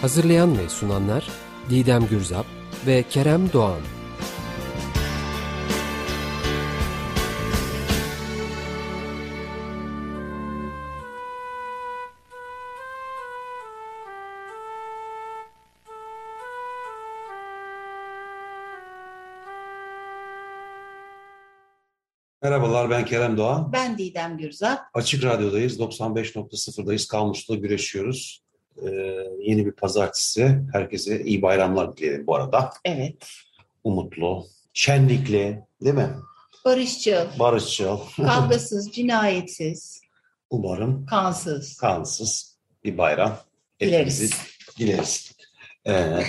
Hazırlayan ve sunanlar Didem Gürzap ve Kerem Doğan. Merhabalar ben Kerem Doğan. Ben Didem Gürzap. Açık Radyo'dayız. 95.0'dayız. Kamus'ta güreşiyoruz. Ee, yeni bir pazartesi. Herkese iyi bayramlar dileyelim bu arada. Evet. Umutlu, şenlikli, değil mi? Barışçıl, Barışçıl. kavgasız, cinayetsiz, Umarım kansız. kansız bir bayram. Dileriz. hepimizi Dileriz. Ee,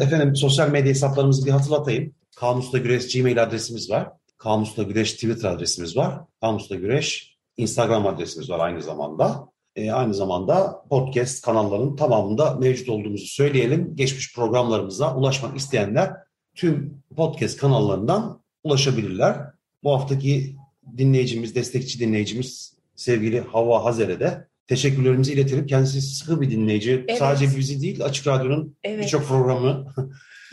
efendim sosyal medya hesaplarımızı bir hatırlatayım. Kamus'ta Güreş Gmail adresimiz var. Kamus'ta Güreş Twitter adresimiz var. Kamus'ta Güreş Instagram adresimiz var aynı zamanda. Ee, aynı zamanda podcast kanallarının tamamında mevcut olduğumuzu söyleyelim. Geçmiş programlarımıza ulaşmak isteyenler tüm podcast kanallarından ulaşabilirler. Bu haftaki dinleyicimiz, destekçi dinleyicimiz sevgili Hava Hazer'e de teşekkürlerimizi iletelim. Kendisi sıkı bir dinleyici. Evet. Sadece bizi değil, Açık Radyo'nun Evet. birçok programı.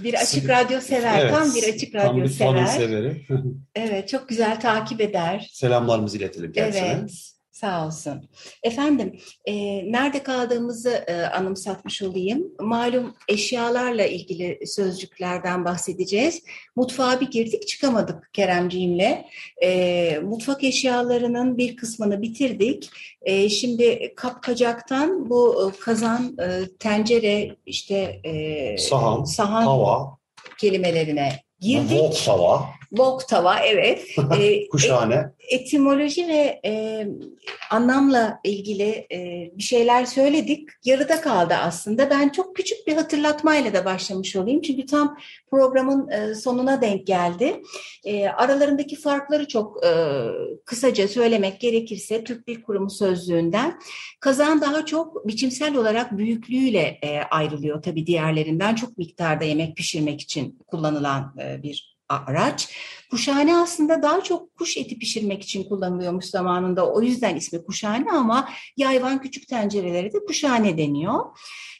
Bir açık radyo sever, Evet, tam bir açık tam radyo bir fanın sever. severi. Evet, çok güzel takip eder. Selamlarımızı iletelim kendisine. Evet, sağ olsun. Efendim, e, nerede kaldığımızı e, anımsatmış olayım. Malum eşyalarla ilgili sözcüklerden bahsedeceğiz. Mutfağa bir girdik çıkamadık Keremciğimle. E, mutfak eşyalarının bir kısmını bitirdik. E, şimdi kapkacaktan bu e, kazan, e, tencere, işte e, Sahan, sahan Tava, kelimelerine girdik. wok tava, Wok tava, evet. E, kuşhane. etimoloji ve e, anlamla ilgili e, bir şeyler söyledik. Yarıda kaldı aslında. Ben çok küçük bir hatırlatmayla da başlamış olayım. Çünkü tam programın e, sonuna denk geldi. E, aralarındaki farkları çok e, kısaca söylemek gerekirse Türk Dil Kurumu sözlüğünden kazan daha çok biçimsel olarak büyüklüğüyle e, ayrılıyor tabii diğerlerinden. Çok miktarda yemek pişirmek için kullanılan e, bir araç. Kuşhane aslında daha çok kuş eti pişirmek için kullanılıyormuş zamanında. O yüzden ismi kuşhane ama yayvan küçük tencerelere de kuşhane deniyor.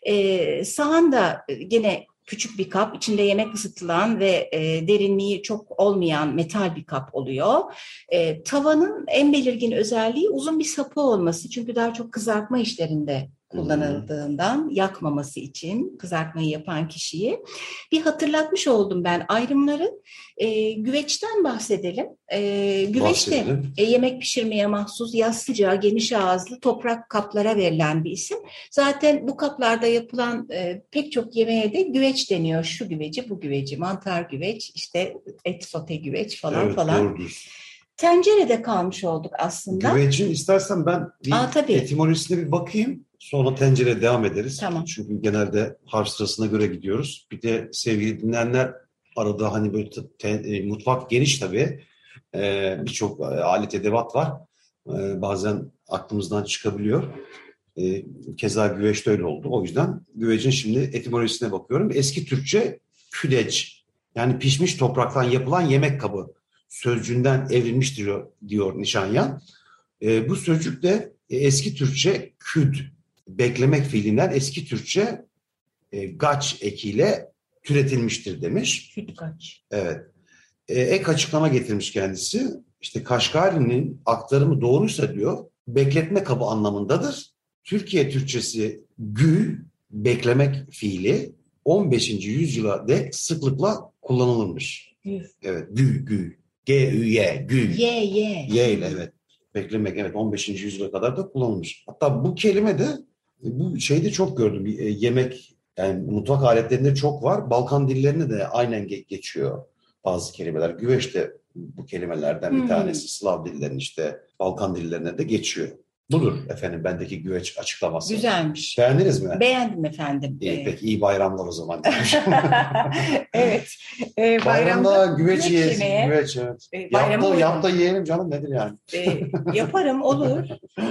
Ee, sahan da gene küçük bir kap, içinde yemek ısıtılan ve e, derinliği çok olmayan metal bir kap oluyor. E, tavanın en belirgin özelliği uzun bir sapı olması. Çünkü daha çok kızartma işlerinde kullanıldığından yakmaması için kızartmayı yapan kişiyi bir hatırlatmış oldum ben ayrımları. E, güveçten bahsedelim. E, güveç de e, yemek pişirmeye mahsus yassıca, geniş ağızlı toprak kaplara verilen bir isim. Zaten bu kaplarda yapılan e, pek çok yemeğe de güveç deniyor. Şu güveci, bu güveci, mantar güveç, işte et sote güveç falan Evet, falan. doğrudur. Tencerede kalmış olduk aslında. Güvecin istersen ben bir Aa, tabii. etimolojisine bir bakayım. Sonra tencereye devam ederiz. Tamam. Çünkü genelde harf sırasına göre gidiyoruz. Bir de sevgili dinleyenler arada hani böyle te- e, mutfak geniş tabii. Ee, Birçok e, alet edevat var. Ee, bazen aklımızdan çıkabiliyor. Ee, keza güveç de öyle oldu. O yüzden güvecin şimdi etimolojisine bakıyorum. Eski Türkçe küdeç yani pişmiş topraktan yapılan yemek kabı sözcüğünden evrilmiş diyor, diyor Nişanyan. E, bu sözcük de e, eski Türkçe küd, beklemek fiilinden eski Türkçe e, gaç ekiyle türetilmiştir demiş. Sütkaç. Evet. E, ek açıklama getirmiş kendisi. İşte Kaşgari'nin aktarımı doğruysa diyor, bekletme kabı anlamındadır. Türkiye Türkçesi gü, beklemek fiili 15. yüzyıla dek sıklıkla kullanılırmış. Gü. Evet, gü, gü. G-Ü-Y, gü. Ye ye. Y ile evet. Beklemek evet 15. yüzyıla kadar da kullanılmış. Hatta bu kelime de bu şeyde çok gördüm. E, yemek yani mutfak aletlerinde çok var. Balkan dillerine de aynen ge- geçiyor bazı kelimeler. Güveç de bu kelimelerden bir Hmm. tanesi. Slav dillerinin işte Balkan dillerine de geçiyor. Budur efendim bendeki güveç açıklaması. Güzelmiş. Beğendiniz mi? Beğendim efendim. İyi, Ee, peki iyi bayramlar o zaman. evet. Ee, Bayramda güveç yiyesin. yemeye, Güveç evet. e, da, yap da yiyelim canım nedir yani? e, yaparım olur.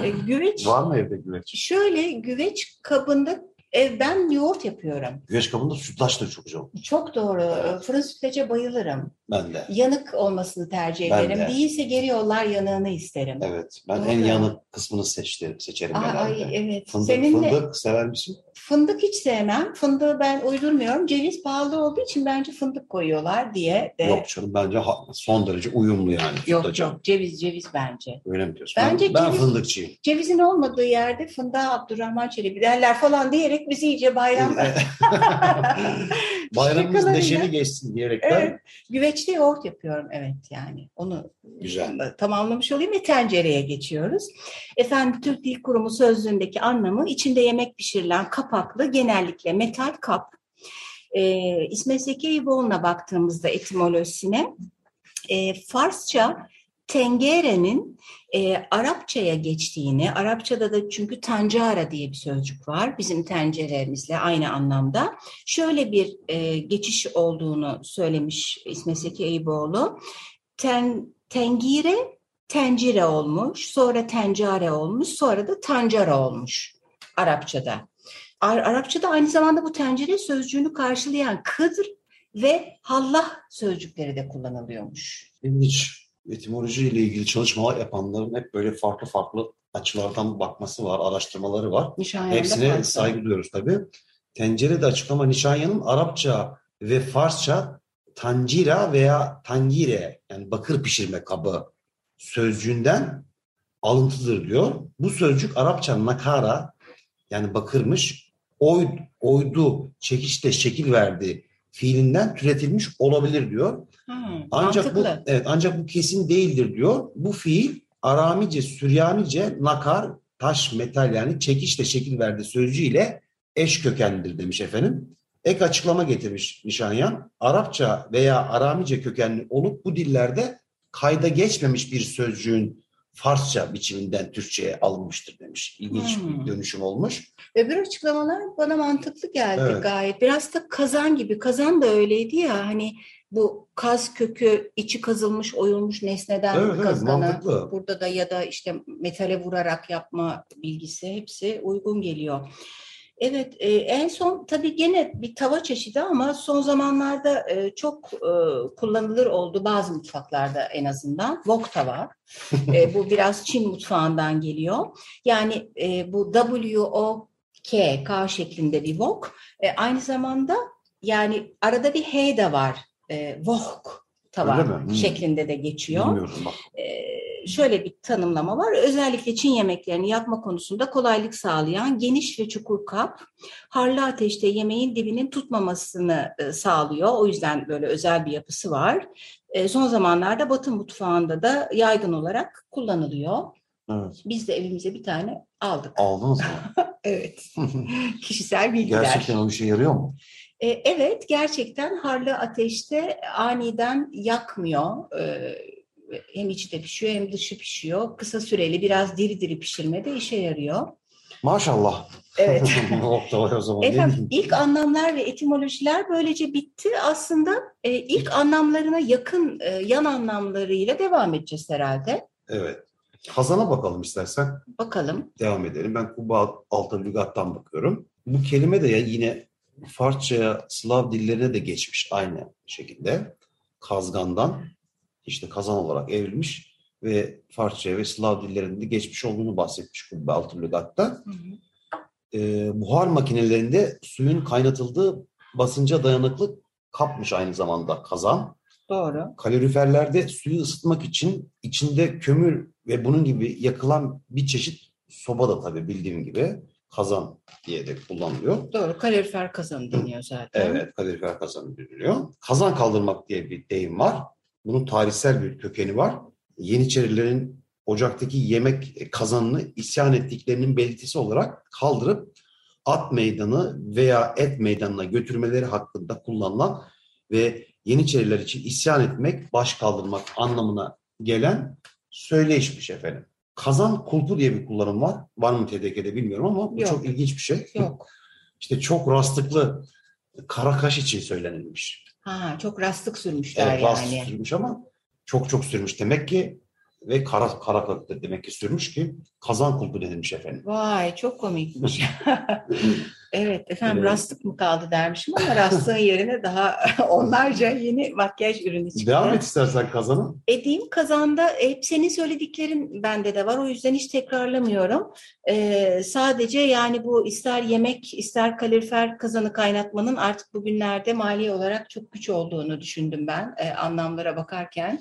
E, güveç Var mı evde güveç? şöyle güveç kabında e, ben yoğurt yapıyorum. Güveç kabında sütlaç da çok güzel. olur. Çok doğru. Evet. Fırın sütlaca bayılırım. Ben de. Yanık olmasını tercih Ben ederim. de. Değilse geri yollar yanığını isterim. Evet. Ben Doğru. en yanık kısmını seçti, seçerim Aa, genelde. ay evet. Fındık, Senin de fındık sever misin? Fındık hiç sevmem. Fındığı ben uydurmuyorum. Ceviz pahalı olduğu için bence fındık koyuyorlar diye de. Yok canım bence son derece uyumlu yani. yok, sütlaca. yok. Ceviz ceviz bence. Öyle mi diyorsun? Bence ben, ben ceviz- fındıkçıyım. Cevizin olmadığı yerde fındığa Abdurrahman Çelebi derler falan diyerek bizi iyice bayramda. Bayramımız neşeli geçsin diyerekten. Evet. Güveçte yoğurt yapıyorum evet yani. Onu Güzel. tamamlamış olayım ve tencereye geçiyoruz. Efendim Türk Dil Kurumu sözlüğündeki anlamı içinde yemek pişirilen kapaklı genellikle metal kap. Ee, İsmet Zeki baktığımızda etimolojisine e, Farsça tengerenin e, Arapçaya geçtiğini, Arapçada da çünkü tancara diye bir sözcük var bizim tenceremizle aynı anlamda. Şöyle bir e, geçiş olduğunu söylemiş İsmet Zeki Eyüboğlu. Ten, tengire tencire olmuş, sonra tencare olmuş, sonra da tancara olmuş Arapçada. Ar- Arapçada aynı zamanda bu tencere sözcüğünü karşılayan kıdr ve hallah sözcükleri de kullanılıyormuş. İlginç. Etimoloji ile ilgili çalışmalar yapanların hep böyle farklı farklı açılardan bakması var, araştırmaları var. Nişanyan'da Hepsine farklı. saygı duyuyoruz tabii. Tencerede açıklama Nişanyan'ın Arapça ve Farsça tancira veya tangire yani bakır pişirme kabı sözcüğünden alıntıdır diyor. Bu sözcük Arapça nakara yani bakırmış, oy, oydu, çekişte şekil verdi fiilinden türetilmiş olabilir diyor. Hmm, Ancak bu mantıklı. evet ancak bu kesin değildir diyor. Bu fiil Aramice, Süryanice, nakar, taş, metal yani çekişle şekil verdi sözcüğüyle eş kökenlidir demiş efendim. Ek açıklama getirmiş Nişanyan. Arapça veya Aramice kökenli olup bu dillerde kayda geçmemiş bir sözcüğün Farsça biçiminden Türkçe'ye alınmıştır demiş. İlginç Hmm. bir dönüşüm olmuş. Öbür açıklamalar bana mantıklı geldi Evet. gayet. Biraz da kazan gibi. Kazan da öyleydi ya hani bu kaz kökü içi kazılmış oyulmuş nesneden Evet, evet, kazanı. mantıklı. Burada da ya da işte metale vurarak yapma bilgisi hepsi uygun geliyor. Evet e, en son tabii gene bir tava çeşidi ama son zamanlarda e, çok e, kullanılır oldu bazı mutfaklarda en azından. Wok tava. E, bu biraz Çin mutfağından geliyor. Yani e, bu W-O-K, K şeklinde bir wok. E, aynı zamanda yani arada bir H de var. E, wok tava? Hmm. şeklinde de geçiyor. Bilmiyorum bak. Ee, şöyle bir tanımlama var. Özellikle Çin yemeklerini yapma konusunda kolaylık sağlayan geniş ve çukur kap, harlı ateşte yemeğin dibinin tutmamasını e, sağlıyor. O yüzden böyle özel bir yapısı var. E, son zamanlarda Batı mutfağında da yaygın olarak kullanılıyor. Evet. Biz de evimize bir tane aldık. Aldınız mı? Evet. Kişisel bilgiler. Gerçekten o işe yarıyor mu? E, evet, gerçekten harlı ateşte aniden yakmıyor. Hem içi de pişiyor hem dışı pişiyor. Kısa süreli biraz diri diri pişirme de işe yarıyor. Maşallah. Evet. O zaman. Efendim ilk anlamlar ve etimolojiler böylece bitti. Aslında e, ilk anlamlarına yakın e, yan anlamlarıyla devam edeceğiz herhalde. Evet. Kazana bakalım istersen. Bakalım. Devam edelim. Ben Kuba Altın Lügat'tan bakıyorum. Bu kelime de yine Farsça'ya, Slav dillerine de geçmiş aynı şekilde. Kazgandan işte kazan olarak evrilmiş ve Farsça'ya ve Slav dillerinde de geçmiş olduğunu bahsetmiş Kuba Altın Lügat'ta. Ee, buhar makinelerinde suyun kaynatıldığı basınca dayanıklı kapmış aynı zamanda kazan. Doğru. Kaloriferlerde suyu ısıtmak için içinde kömür ve bunun gibi yakılan bir çeşit soba da tabii bildiğim gibi kazan diye de kullanılıyor. Doğru. Kalorifer kazanı deniyor zaten. Evet, kalorifer kazanı deniliyor. Kazan kaldırmak diye bir deyim var. Bunun tarihsel bir kökeni var. Yeniçerilerin ocaktaki yemek kazanını isyan ettiklerinin belirtisi olarak kaldırıp at meydanı veya et meydanına götürmeleri hakkında kullanılan ve Yeniçeriler için isyan etmek, baş kaldırmak anlamına gelen söyleyişmiş efendim. Kazan kulpu diye bir kullanım var. Var mı TDK'de bilmiyorum ama bu Yok. çok ilginç bir şey. Yok. İşte çok rastlıklı kara kaş için söylenilmiş. Ha, çok rastlık sürmüşler Evet, rast yani. sürmüş ama çok çok sürmüş demek ki ve kara kara kalıpta demek ki sürmüş ki kazan kulpu denilmiş efendim. Vay çok komikmiş. evet efendim Evet. rastlık mı kaldı dermişim ama rastlığın yerine daha onlarca yeni makyaj ürünü çıktı. Devam et istersen kazanı. Edeyim kazanda hep senin söylediklerin bende de var. O yüzden hiç tekrarlamıyorum. Ee, sadece yani bu ister yemek ister kalorifer kazanı kaynatmanın artık bugünlerde mali olarak çok güç olduğunu düşündüm ben e, anlamlara bakarken.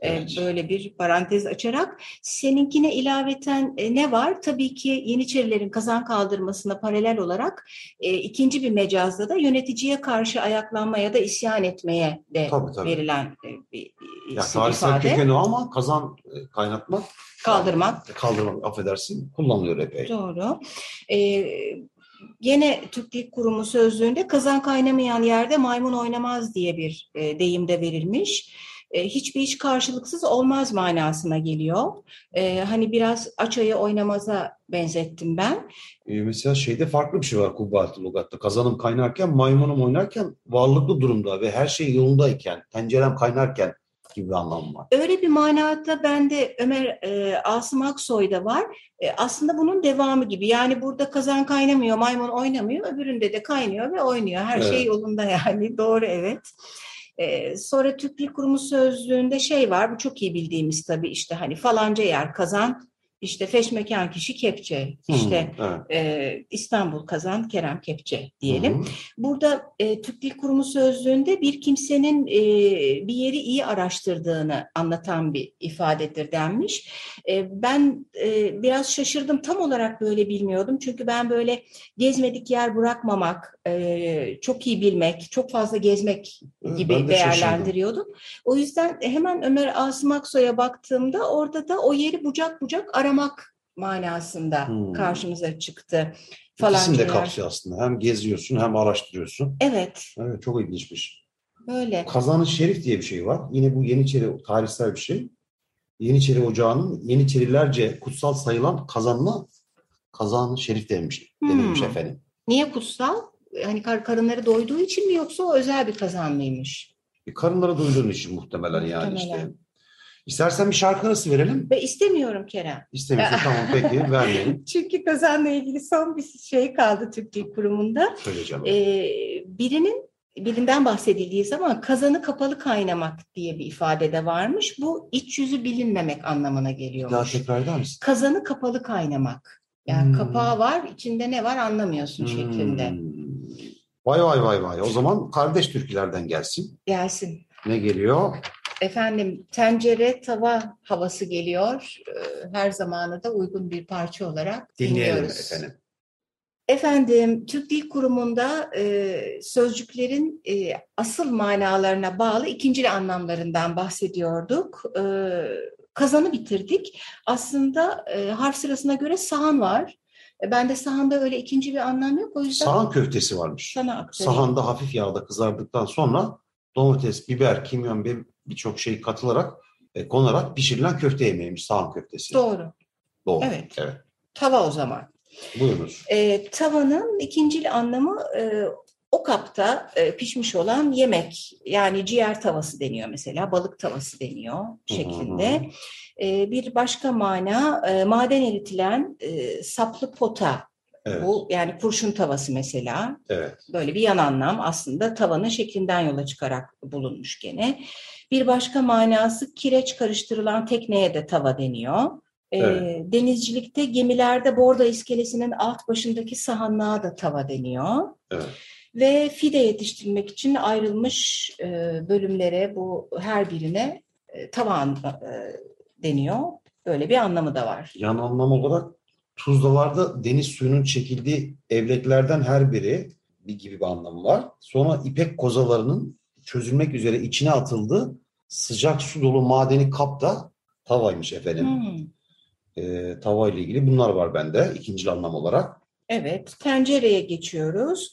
Evet. Böyle bir parantez açarak seninkine ilaveten e, ne var? Tabii ki Yeniçerilerin kazan kaldırmasına paralel olarak e, ikinci bir mecazda da yöneticiye karşı ayaklanma ya da isyan etmeye de Tabii, tabii. verilen e, bir Ya ifade. kökeni ama kazan kaynatmak, Kaldırmak. kaldırmak affedersin kullanılıyor epey. Doğru. Ee, gene Türk Dil Kurumu sözlüğünde kazan kaynamayan yerde maymun oynamaz diye bir e, deyim de verilmiş. E, hiçbir iş karşılıksız olmaz manasına geliyor. E, hani biraz açayı oynamaza benzettim ben. E, mesela şeyde farklı bir şey var Kubbati Lugat'ta. Kazanım kaynarken, maymunum oynarken varlıklı durumda ve her şey yolundayken, tencerem kaynarken gibi bir anlam var. Öyle bir manada bende Ömer e, Asım Aksoy'da var. E, aslında bunun devamı gibi. Yani burada kazan kaynamıyor, maymun oynamıyor. Öbüründe de kaynıyor ve oynuyor. Her şey Evet. yolunda yani. Doğru evet. E, sonra Türk Dil Kurumu sözlüğünde şey var. Bu çok iyi bildiğimiz tabii işte hani falanca yer kazan, işte feşmekan kişi kepçe, işte Hı, evet. e, İstanbul kazan, Kerem kepçe diyelim. Hı. Burada e, Türk Dil Kurumu sözlüğünde bir kimsenin e, bir yeri iyi araştırdığını anlatan bir ifadedir denmiş. E, ben e, biraz şaşırdım. Tam olarak böyle bilmiyordum. Çünkü ben böyle gezmedik yer bırakmamak, e, çok iyi bilmek, çok fazla gezmek gibi ben de şaşırdım. değerlendiriyordum. O yüzden hemen Ömer Asım Aksoy'a baktığımda orada da o yeri bucak bucak aramak manasında Hmm. karşımıza çıktı. İkisini de kapsıyor aslında. Hem geziyorsun hem araştırıyorsun. Evet, Evet çok ilginçmiş. böyle. Kazanı Şerif diye bir şey var. Yine bu Yeniçeri tarihsel bir şey. Yeniçeri Ocağı'nın Yeniçerilerce kutsal sayılan kazanına Kazan-ı Şerif denilmiş, denilmiş Hmm. efendim. Niye kutsal? Hani kar, karınları doyduğu için mi yoksa o özel bir kazan mıymış? Bir karınlara duyduğun için muhtemelen, yani işte. İstersen bir şarkı arası verelim. Ve istemiyorum Kerem. İstemiyorsan tamam peki vermeyelim. Çünkü kazanla ilgili son bir şey kaldı Türk Dil Kurumu'nda. Söyle canım. Ee, birinin birinden bahsedildiği zaman kazanı kapalı kaynamak diye bir ifade de varmış. Bu iç yüzü bilinmemek anlamına Bir daha tekrar eder misin? Kazanı kapalı kaynamak. Yani Hmm. kapağı var, içinde ne var anlamıyorsun şeklinde. Hmm. Vay vay vay vay. O zaman kardeş türkülerden gelsin. Gelsin. Ne geliyor? Efendim tencere tava havası geliyor. Ee, Her zamanı da uygun bir parça olarak Dinleyelim dinliyoruz. efendim. Efendim Türk Dil Kurumu'nda e, sözcüklerin e, asıl manalarına bağlı ikincil anlamlarından bahsediyorduk. E, kazanı bitirdik. Aslında e, harf sırasına göre sahan var. E, bende sahanda öyle ikinci bir anlam yok. O yüzden Sahan köftesi varmış. sana aktarayım. Sahanda hafif yağda kızardıktan sonra domates, biber, kimyon birçok şey katılarak e, konarak pişirilen köfte yemeğiymiş sahan köftesi. Doğru. Doğru. Evet. evet. Tava o zaman. Buyurunuz. E, tavanın ikincil anlamı e, o kapta e, pişmiş olan yemek. Yani ciğer tavası deniyor mesela, balık tavası deniyor şeklinde. E, bir başka mana e, maden eritilen e, saplı pota. Evet. Bu yani kurşun tavası mesela. Evet. Böyle bir yan anlam aslında tavanın şeklinden yola çıkarak bulunmuş gene. Bir başka manası kireç karıştırılan tekneye de tava deniyor. Ee, Evet. denizcilikte gemilerde borda iskelesinin alt başındaki sahanlığa da tava deniyor. Evet. Ve fide yetiştirmek için ayrılmış e, bölümlere bu her birine e, tavan e, deniyor. Böyle bir anlamı da var. Yan anlam olarak Tuzlalarda deniz suyunun çekildiği evleklerden her biri bir gibi bir anlamı var. Sonra ipek kozalarının çözülmek üzere içine atıldığı sıcak su dolu madeni kap da tavaymış efendim. Hmm. Ee, tava ile ilgili bunlar var bende ikinci anlam olarak. Evet, tencereye geçiyoruz.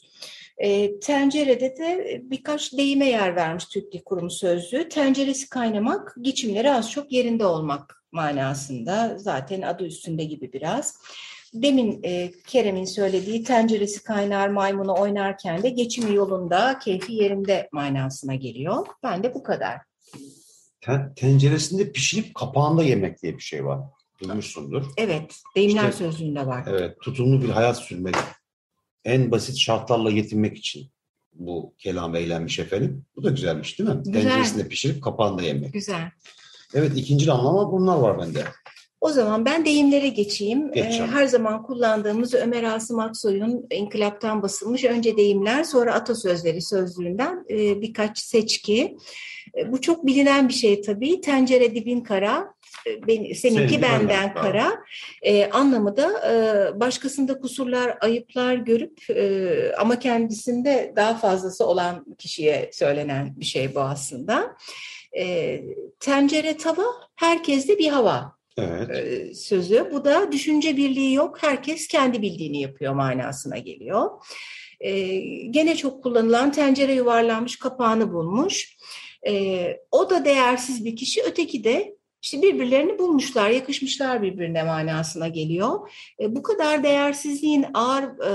E, tencerede de birkaç deyime yer vermiş Türk Dil Kurumu sözlüğü. Tenceresi kaynamak, geçimleri az çok yerinde olmak manasında zaten adı üstünde gibi biraz. Demin e, Kerem'in söylediği tenceresi kaynar maymunu oynarken de geçimi yolunda, keyfi yerinde manasına geliyor. Ben de bu kadar. Ten- tenceresinde pişirip kapağında yemek diye bir şey var. Duymuşsundur. Evet, deyimler İşte- sözlüğünde var. Evet, tutumlu bir hayat sürmek. En basit şartlarla yetinmek için bu kelam eğlenmiş efendim. Bu da güzelmiş değil mi? Güzel. Tenceresinde pişirip kapağında yemek. Güzel. Evet, ikinci anlamda bunlar var bende. O zaman ben deyimlere geçeyim. Geç Ee, her zaman kullandığımız Ömer Asım Aksoy'un İnkılap'tan basılmış önce deyimler sonra atasözleri sözlüğünden e, birkaç seçki. E, bu çok bilinen bir şey tabii. Tencere dibin kara, e, ben, seninki Seninki benden kara. E, anlamı da e, başkasında kusurlar, ayıplar görüp e, ama kendisinde daha fazlası olan kişiye söylenen bir şey bu aslında. E, tencere tava, herkeste bir hava Evet. e, sözü. Bu da düşünce birliği yok. Herkes kendi bildiğini yapıyor manasına geliyor. E, gene çok kullanılan tencere yuvarlanmış kapağını bulmuş. E, o da değersiz bir kişi. Öteki de işte birbirlerini bulmuşlar, yakışmışlar birbirine manasına geliyor. E, bu kadar değersizliğin ağır e,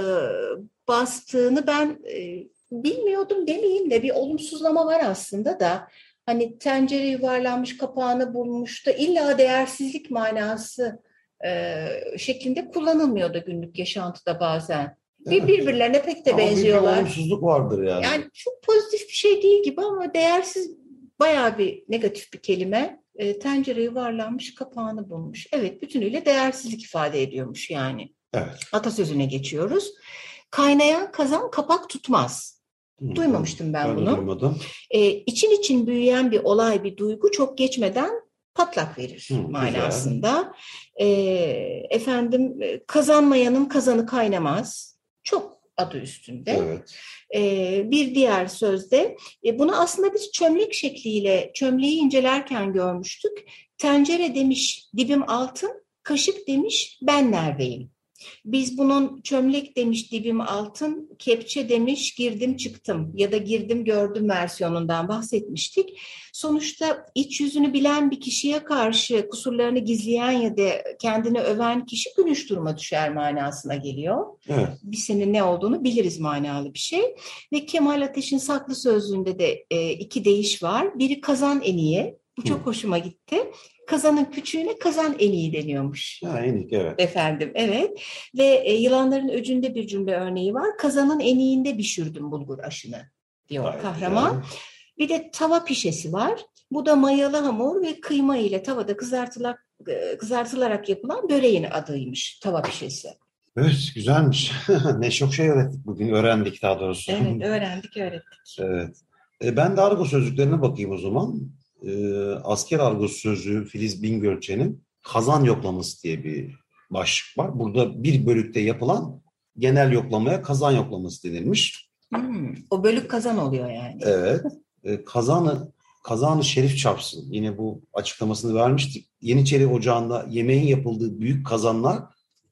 bastığını ben e, bilmiyordum demeyeyim de bir olumsuzlama var aslında da. Hani tencere yuvarlanmış kapağını bulmuş da illa değersizlik manası e, şeklinde kullanılmıyordu günlük yaşantıda bazen. Bir Evet. birbirlerine pek de Ama benziyorlar. olumsuzluk vardır yani. Yani çok pozitif bir şey değil gibi ama değersiz bayağı bir negatif bir kelime. E, tencere yuvarlanmış kapağını bulmuş. Evet bütünüyle değersizlik ifade ediyormuş yani. Evet. Atasözüne geçiyoruz. Kaynayan kazan kapak tutmaz. Duymamıştım ben ben bunu. duymadım. E, için için büyüyen bir olay, bir duygu çok geçmeden patlak verir Hı, güzel. manasında. E, efendim e, kazanmayanın kazanı kaynamaz. Çok adı üstünde. Evet. E, bir diğer sözde e, bunu aslında biz çömlek şekliyle çömleği incelerken görmüştük. Tencere demiş dibim altın, kaşık demiş ben neredeyim? Biz bunun çömlek demiş dibim altın, kepçe demiş girdim çıktım ya da girdim gördüm versiyonundan bahsetmiştik. Sonuçta iç yüzünü bilen bir kişiye karşı kusurlarını gizleyen ya da kendini öven kişi gülüş duruma düşer manasına geliyor Evet. biz senin ne olduğunu biliriz manalı bir şey. Ve Kemal Ateş'in saklı sözlüğünde de e, iki deyiş var. Biri kazan eniği. Bu çok Hı. hoşuma gitti. Kazanın küçüğüne kazan eniği deniyormuş. Ya enik evet. Efendim evet ve e, yılanların öcünde bir cümle örneği var. Kazanın eniğinde pişirdim bulgur aşını diyor Gayet kahraman. güzel. Bir de tava pişesi var. Bu da mayalı hamur ve kıyma ile tavada kızartılarak, e, kızartılarak yapılan böreğin adıymış tava pişesi. Evet güzelmiş. ne çok şey öğrettik bugün. Öğrendik daha doğrusu. Evet öğrendik öğrettik. Evet. E, ben de argo sözlüklerine bakayım o zaman. E, asker argosu sözlüğü Filiz Bingölçen'in kazan yoklaması diye bir başlık var. Burada bir bölükte yapılan genel yoklamaya kazan yoklaması denilmiş. Hmm, o bölük kazan oluyor yani. Evet. E, kazanı kazanı şerif çarpsın. Yine bu açıklamasını vermiştik. Yeniçeri Ocağı'nda yemeğin yapıldığı büyük kazanlar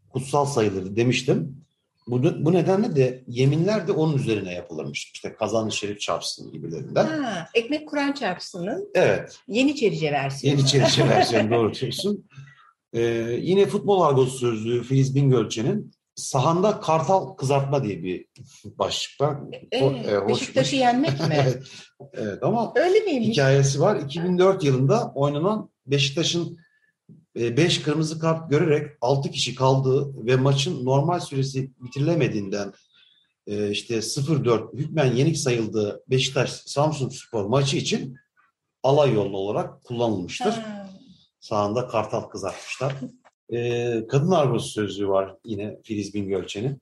kutsal sayılır demiştim. Bu, bu nedenle de yeminler de onun üzerine yapılırmış. İşte kazanı şerif çarpsın gibilerinden. Ha, ekmek Kur'an çarpsının Evet. Yeniçerice versiyonu. Yeniçeri versiyonu doğru diyorsun. Ee, yine futbol argosu sözlüğü Filiz Bingölçen'in sahanda kartal kızartma diye bir başlık var. Evet, O- e, Beşiktaş'ı yenmek mi? evet, evet ama Öyle miymiş? hikayesi var. 2004 yılında oynanan Beşiktaş'ın 5 kırmızı kart görerek 6 kişi kaldığı ve maçın normal süresi bitirilemediğinden e, işte 0-4 hükmen yenik sayıldığı Beşiktaş Samsun Spor maçı için alay yolu olarak kullanılmıştır. Ha, Sağında kartal kızartmışlar. E, kadın argosu sözlüğü var yine Filiz Bingölçen'in.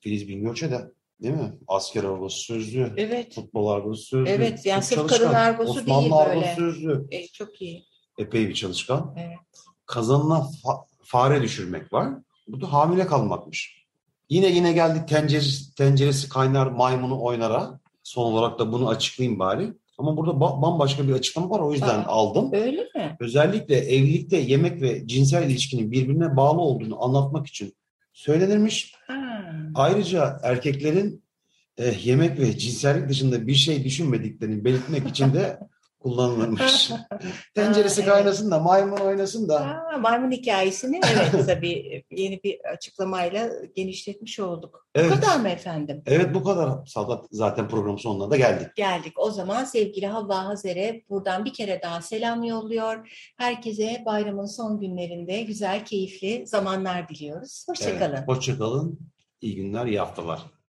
Filiz Bingölçe de değil mi? Asker argosu sözlüğü. Evet. Futbol argosu sözlüğü. Evet, yani Çok sırf çalışkan. kadın argosu Osmanlı değil argosu böyle. sözlüğü. E, çok iyi. Epey bir çalışkan. Evet. Kazanına fa- fare düşürmek var. Bu da hamile kalmakmış. Yine yine geldik tenceresi, tenceresi kaynar maymunu oynara. Son olarak da bunu açıklayayım bari. Ama burada ba- bambaşka bir açıklama var o yüzden Aa. aldım. Öyle mi? Özellikle evlilikte yemek ve cinsel ilişkinin birbirine bağlı olduğunu anlatmak için söylenirmiş. Ha. Ayrıca erkeklerin e, yemek ve cinsellik dışında bir şey düşünmediklerini belirtmek için de kullanılırmış. Tenceresi kaynasın da maymun oynasın da. Aa, maymun hikayesini evet tabii yeni bir açıklamayla genişletmiş olduk. Evet. Bu kadar mı efendim? Evet bu kadar. Sadat zaten programın sonuna da geldik. Geldik. O zaman sevgili Havva Hazer'e buradan bir kere daha selam yolluyor. Herkese bayramın son günlerinde güzel, keyifli zamanlar diliyoruz. Hoşçakalın. Evet, Hoşçakalın. İyi günler, iyi haftalar.